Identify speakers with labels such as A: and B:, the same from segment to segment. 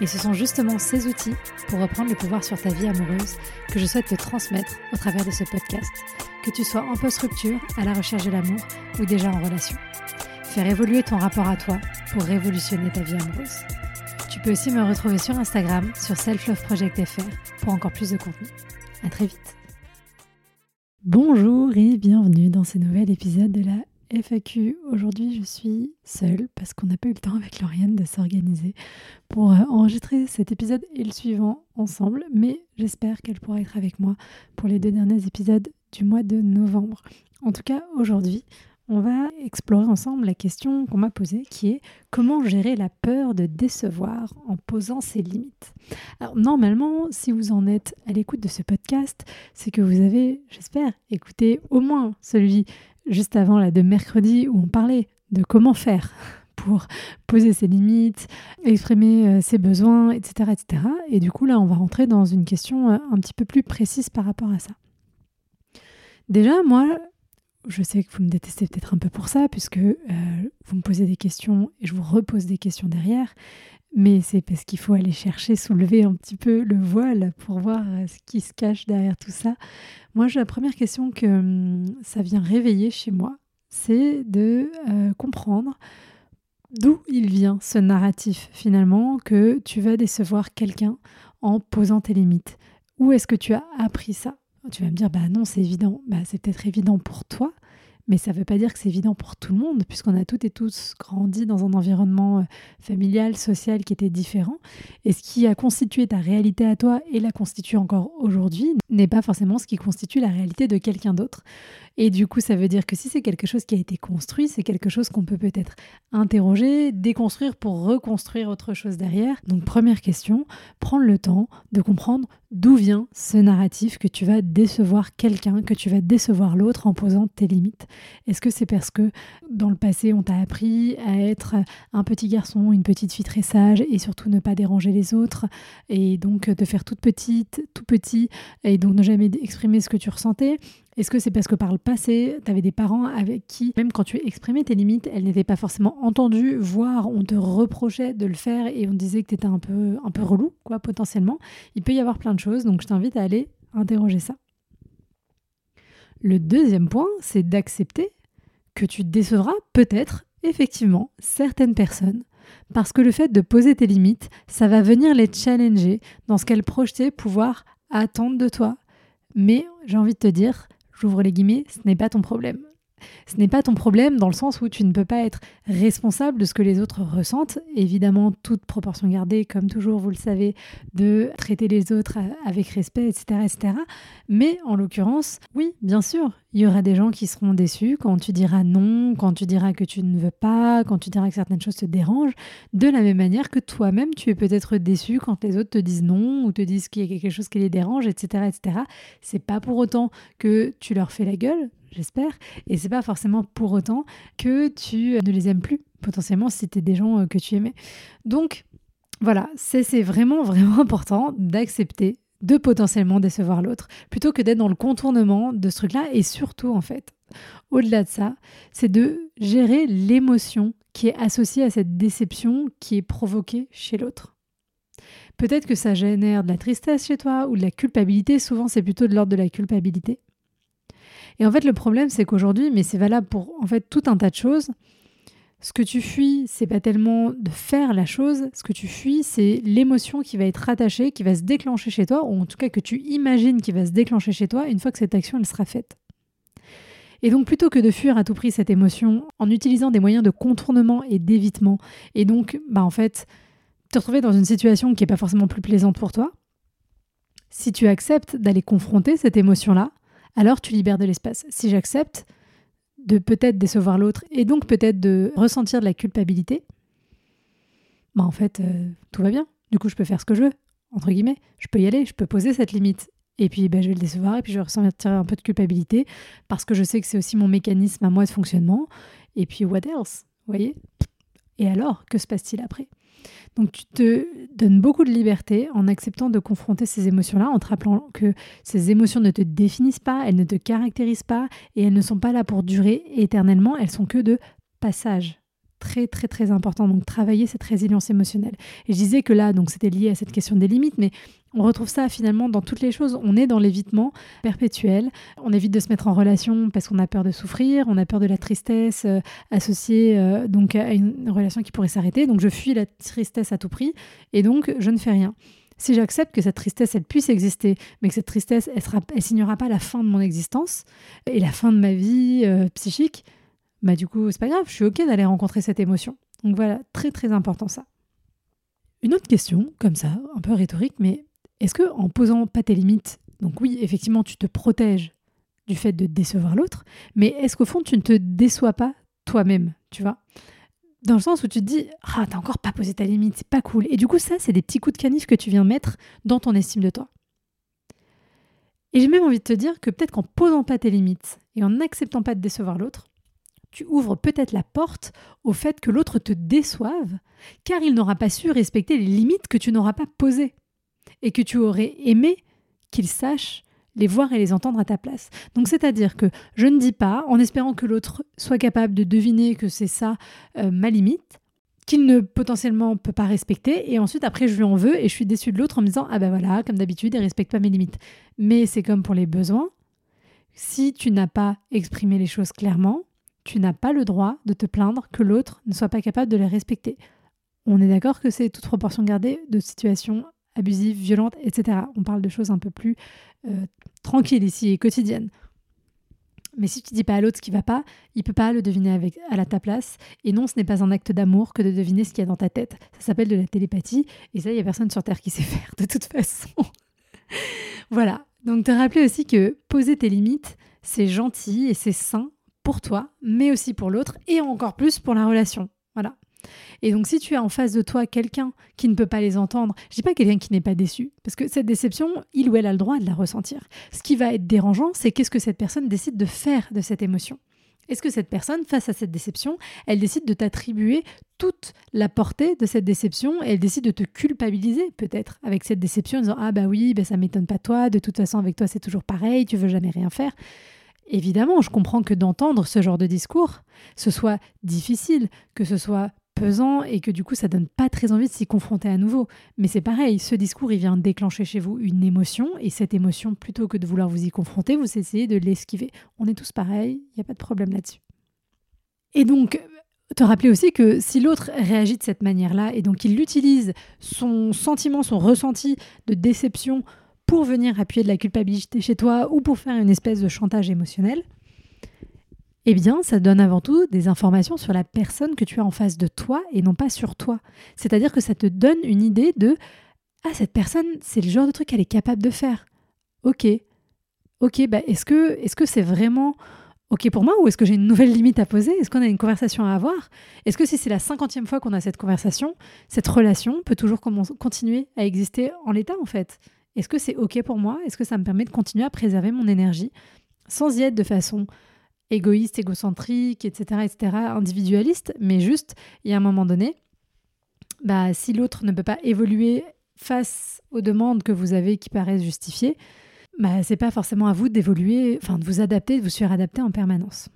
A: Et ce sont justement ces outils pour reprendre le pouvoir sur ta vie amoureuse que je souhaite te transmettre au travers de ce podcast, que tu sois en post-rupture, à la recherche de l'amour ou déjà en relation. Faire évoluer ton rapport à toi pour révolutionner ta vie amoureuse. Tu peux aussi me retrouver sur Instagram sur selfloveproject.fr pour encore plus de contenu. À très vite. Bonjour et bienvenue dans ce nouvel épisode de la FAQ. Aujourd'hui, je suis seule parce qu'on n'a pas eu le temps avec Lauriane de s'organiser pour euh, enregistrer cet épisode et le suivant ensemble, mais j'espère qu'elle pourra être avec moi pour les deux derniers épisodes du mois de novembre. En tout cas, aujourd'hui, on va explorer ensemble la question qu'on m'a posée qui est comment gérer la peur de décevoir en posant ses limites. Alors normalement, si vous en êtes à l'écoute de ce podcast, c'est que vous avez, j'espère, écouté au moins celui juste avant là, de mercredi où on parlait de comment faire pour poser ses limites, exprimer euh, ses besoins, etc., etc. Et du coup, là, on va rentrer dans une question euh, un petit peu plus précise par rapport à ça. Déjà, moi, je sais que vous me détestez peut-être un peu pour ça, puisque euh, vous me posez des questions et je vous repose des questions derrière, mais c'est parce qu'il faut aller chercher, soulever un petit peu le voile pour voir ce qui se cache derrière tout ça. Moi, la première question que hum, ça vient réveiller chez moi, c'est de euh, comprendre d'où il vient ce narratif finalement que tu vas décevoir quelqu'un en posant tes limites. Où est-ce que tu as appris ça? Tu vas me dire, bah non, c'est évident. Bah, c'est peut-être évident pour toi, mais ça ne veut pas dire que c'est évident pour tout le monde, puisqu'on a toutes et tous grandi dans un environnement euh, familial, social qui était différent. Et ce qui a constitué ta réalité à toi et la constitue encore aujourd'hui n'est pas forcément ce qui constitue la réalité de quelqu'un d'autre. Et du coup, ça veut dire que si c'est quelque chose qui a été construit, c'est quelque chose qu'on peut peut-être interroger, déconstruire pour reconstruire autre chose derrière. Donc première question, prendre le temps de comprendre d'où vient ce narratif que tu vas décevoir quelqu'un, que tu vas décevoir l'autre en posant tes limites? Est-ce que c'est parce que dans le passé, on t'a appris à être un petit garçon, une petite fille très sage et surtout ne pas déranger les autres et donc de faire toute petite, tout petit et donc ne jamais exprimer ce que tu ressentais? Est-ce que c'est parce que par le passé, tu avais des parents avec qui, même quand tu exprimais tes limites, elles n'étaient pas forcément entendues, voire on te reprochait de le faire et on disait que tu étais un peu, un peu relou, quoi, potentiellement? Il peut y avoir plein de choses, donc je t'invite à aller interroger ça. Le deuxième point, c'est d'accepter que tu décevras peut-être, effectivement, certaines personnes. Parce que le fait de poser tes limites, ça va venir les challenger dans ce qu'elles projetaient pouvoir attendre de toi. Mais j'ai envie de te dire, j'ouvre les guillemets, ce n'est pas ton problème. Ce n'est pas ton problème dans le sens où tu ne peux pas être responsable de ce que les autres ressentent. Évidemment, toute proportion gardée, comme toujours, vous le savez, de traiter les autres avec respect, etc. etc. Mais en l'occurrence, oui, bien sûr, il y aura des gens qui seront déçus quand tu diras non, quand tu diras que tu ne veux pas, quand tu diras que certaines choses te dérangent, de la même manière que toi-même, tu es peut-être déçu quand les autres te disent non ou te disent qu'il y a quelque chose qui les dérange, etc. etc. C'est pas pour autant que tu leur fais la gueule, j'espère. Et c'est pas forcément pour autant que tu ne les aimes plus, potentiellement, si c'était des gens euh, que tu aimais. Donc, voilà, c'est vraiment, vraiment important d'accepter de potentiellement décevoir l'autre, plutôt que d'être dans le contournement de ce truc-là. Et surtout, en fait, au-delà de ça, c'est de gérer l'émotion qui est associée à cette déception qui est provoquée chez l'autre. Peut-être que ça génère de la tristesse chez toi ou de la culpabilité. Souvent, c'est plutôt de l'ordre de la culpabilité. Et en fait, le problème, c'est qu'aujourd'hui, mais c'est valable pour en fait tout un tas de choses. Ce que tu fuis, c'est pas tellement de faire la chose. Ce que tu fuis, c'est l'émotion qui va être rattachée, qui va se déclencher chez toi, ou en tout cas que tu imagines qui va se déclencher chez toi une fois que cette action sera faite. Et donc plutôt que de fuir à tout prix cette émotion en utilisant des moyens de contournement et d'évitement, et donc bah en fait te retrouver dans une situation qui n'est pas forcément plus plaisante pour toi, si tu acceptes d'aller confronter cette émotion-là, alors tu libères de l'espace. Si j'accepte de peut-être décevoir l'autre et donc peut-être de ressentir de la culpabilité, bah en fait, euh, tout va bien. Du coup, je peux faire ce que je veux. entre guillemets. Je peux y aller, je peux poser cette limite. Et puis ben, je vais le décevoir et puis je vais ressentir un peu de culpabilité parce que je sais que c'est aussi mon mécanisme à moi de fonctionnement. Et puis what else voyez? Et alors, que se passe-t-il après? Donc tu te donnes beaucoup de liberté en acceptant de confronter ces émotions-là, en te rappelant que ces émotions ne te définissent pas, elles ne te caractérisent pas et elles ne sont pas là pour durer éternellement, elles sont que de passage très très très important. Donc travailler cette résilience émotionnelle. Et je disais que là, donc c'était lié à cette question des limites, mais on retrouve ça finalement dans toutes les choses. On est dans l'évitement perpétuel. On évite de se mettre en relation parce qu'on a peur de souffrir, on a peur de la tristesse euh, associée euh, donc à une relation qui pourrait s'arrêter. Donc je fuis la tristesse à tout prix et donc je ne fais rien. Si j'accepte que cette tristesse, elle puisse exister, mais que cette tristesse, elle, signera pas la fin de mon existence et la fin de ma vie euh, psychique, bah du coup, c'est pas grave, je suis OK d'aller rencontrer cette émotion. Donc voilà, très très important ça. Une autre question, comme ça, un peu rhétorique, mais est-ce que en posant pas tes limites, donc oui, effectivement, tu te protèges du fait de décevoir l'autre, mais est-ce qu'au fond, tu ne te déçois pas toi-même, tu vois? Dans le sens où tu te dis, ah, t'as encore pas posé ta limite, c'est pas cool. Et du coup, ça, c'est des petits coups de canif que tu viens mettre dans ton estime de toi. Et j'ai même envie de te dire que peut-être qu'en posant pas tes limites et en n'acceptant pas de décevoir l'autre, tu ouvres peut-être la porte au fait que l'autre te déçoive, car il n'aura pas su respecter les limites que tu n'auras pas posées, et que tu aurais aimé qu'il sache les voir et les entendre à ta place. Donc c'est-à-dire que je ne dis pas, en espérant que l'autre soit capable de deviner que c'est ça euh, ma limite, qu'il ne potentiellement peut pas respecter, et ensuite après je lui en veux et je suis déçue de l'autre en me disant ah ben voilà, comme d'habitude, il respecte pas mes limites. Mais c'est comme pour les besoins, si tu n'as pas exprimé les choses clairement, tu n'as pas le droit de te plaindre que l'autre ne soit pas capable de les respecter. On est d'accord que c'est toute proportion gardée de situations abusives, violentes, etc. On parle de choses un peu plus euh, tranquilles ici et quotidiennes. Mais si tu dis pas à l'autre ce qui va pas, il peut pas le deviner avec, à la ta place. Et non, ce n'est pas un acte d'amour que de deviner ce qu'il y a dans ta tête. Ça s'appelle de la télépathie. Et ça, il y a personne sur Terre qui sait faire, de toute façon. voilà. Donc, te rappeler aussi que poser tes limites, c'est gentil et c'est sain pour toi, mais aussi pour l'autre, et encore plus pour la relation. Et donc, si tu as en face de toi quelqu'un qui ne peut pas les entendre, je dis pas quelqu'un qui n'est pas déçu, parce que cette déception, il ou elle a le droit de la ressentir. Ce qui va être dérangeant, c'est qu'est-ce que cette personne décide de faire de cette émotion. Est-ce que cette personne, face à cette déception, elle décide de t'attribuer toute la portée de cette déception et elle décide de te culpabiliser peut-être avec cette déception en disant ah bah oui, bah ça m'étonne pas toi, de toute façon avec toi c'est toujours pareil, tu veux jamais rien faire. Évidemment, je comprends que d'entendre ce genre de discours, ce soit difficile, que ce soit pesant et que du coup ça donne pas très envie de s'y confronter à nouveau. Mais c'est pareil, ce discours il vient déclencher chez vous une émotion et cette émotion, plutôt que de vouloir vous y confronter, vous essayez de l'esquiver. On est tous pareils, il n'y a pas de problème là-dessus. Et donc, te rappeler aussi que si l'autre réagit de cette manière-là et donc il utilise son sentiment, son ressenti de déception pour venir appuyer de la culpabilité chez toi ou pour faire une espèce de chantage émotionnel, eh bien, ça donne avant tout des informations sur la personne que tu as en face de toi et non pas sur toi. C'est-à-dire que ça te donne une idée de Ah, cette personne, c'est le genre de truc qu'elle est capable de faire. Ok. Ok, bah est-ce que est-ce que c'est vraiment OK pour moi ou est-ce que j'ai une nouvelle limite à poser? Est-ce qu'on a une conversation à avoir? Est-ce que si c'est la cinquantième fois qu'on a cette conversation, cette relation peut toujours continuer à exister en l'état en fait? Est-ce que c'est OK pour moi? Est-ce que ça me permet de continuer à préserver mon énergie sans y être de façon égoïste, égocentrique, etc., etc., individualiste, mais juste, il y a un moment donné, bah, si l'autre ne peut pas évoluer face aux demandes que vous avez qui paraissent justifiées, bah, c'est pas forcément à vous d'évoluer, enfin de vous adapter, de vous suradapter en permanence.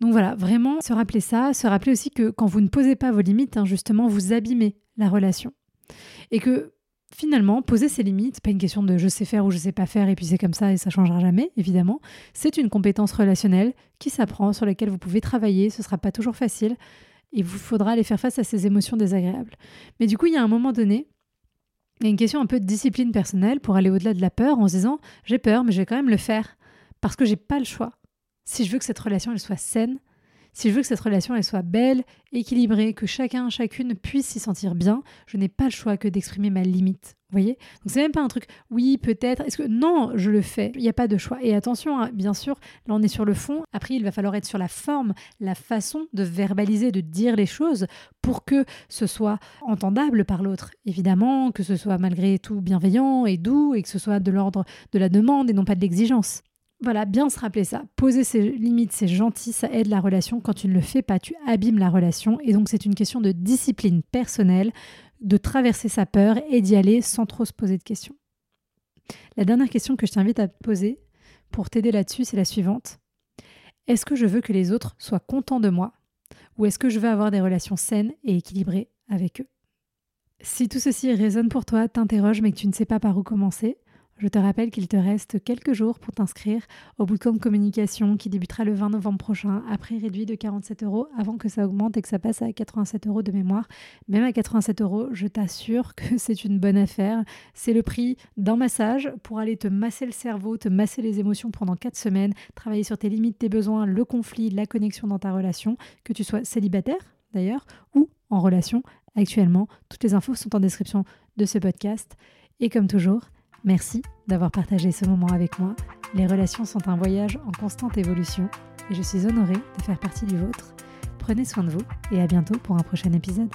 A: Donc voilà, vraiment se rappeler ça, se rappeler aussi que quand vous ne posez pas vos limites, hein, justement, vous abîmez la relation. Et que finalement, poser ses limites, pas une question de je sais faire ou je sais pas faire et puis c'est comme ça et ça changera jamais, évidemment. C'est une compétence relationnelle qui s'apprend, sur laquelle vous pouvez travailler. Ce sera pas toujours facile et vous faudra aller faire face à ces émotions désagréables. Mais du coup, il y a un moment donné, il y a une question un peu de discipline personnelle pour aller au-delà de la peur en se disant j'ai peur, mais je vais quand même le faire parce que j'ai pas le choix. Si je veux que cette relation elle soit saine, Si je veux que cette relation elle soit belle, équilibrée, que chacun, chacune puisse s'y sentir bien, je n'ai pas le choix que d'exprimer ma limite. Vous voyez? Donc c'est même pas un truc, oui, peut-être, est-ce que non, je le fais. Il n'y a pas de choix. Et attention, hein, bien sûr, là on est sur le fond. Après, il va falloir être sur la forme, la façon de verbaliser, de dire les choses pour que ce soit entendable par l'autre. Évidemment, que ce soit malgré tout bienveillant et doux et que ce soit de l'ordre de la demande et non pas de l'exigence. Voilà, bien se rappeler ça. Poser ses limites, c'est gentil, ça aide la relation. Quand tu ne le fais pas, tu abîmes la relation. Et donc, c'est une question de discipline personnelle, de traverser sa peur et d'y aller sans trop se poser de questions. La dernière question que je t'invite à te poser pour t'aider là-dessus, c'est la suivante. Est-ce que je veux que les autres soient contents de moi ou est-ce que je veux avoir des relations saines et équilibrées avec eux? Si tout ceci résonne pour toi, t'interroge mais que tu ne sais pas par où commencer, je te rappelle qu'il te reste quelques jours pour t'inscrire au bootcamp communication qui débutera le 20 novembre prochain, à prix réduit de 47 euros avant que ça augmente et que ça passe à 87 euros de mémoire. Même à 87 euros, je t'assure que c'est une bonne affaire. C'est le prix d'un massage pour aller te masser le cerveau, te masser les émotions pendant 4 semaines, travailler sur tes limites, tes besoins, le conflit, la connexion dans ta relation, que tu sois célibataire d'ailleurs ou en relation actuellement. Toutes les infos sont en description de ce podcast. Et comme toujours, Merci d'avoir partagé ce moment avec moi. Les relations sont un voyage en constante évolution et je suis honorée de faire partie du vôtre. Prenez soin de vous et à bientôt pour un prochain épisode.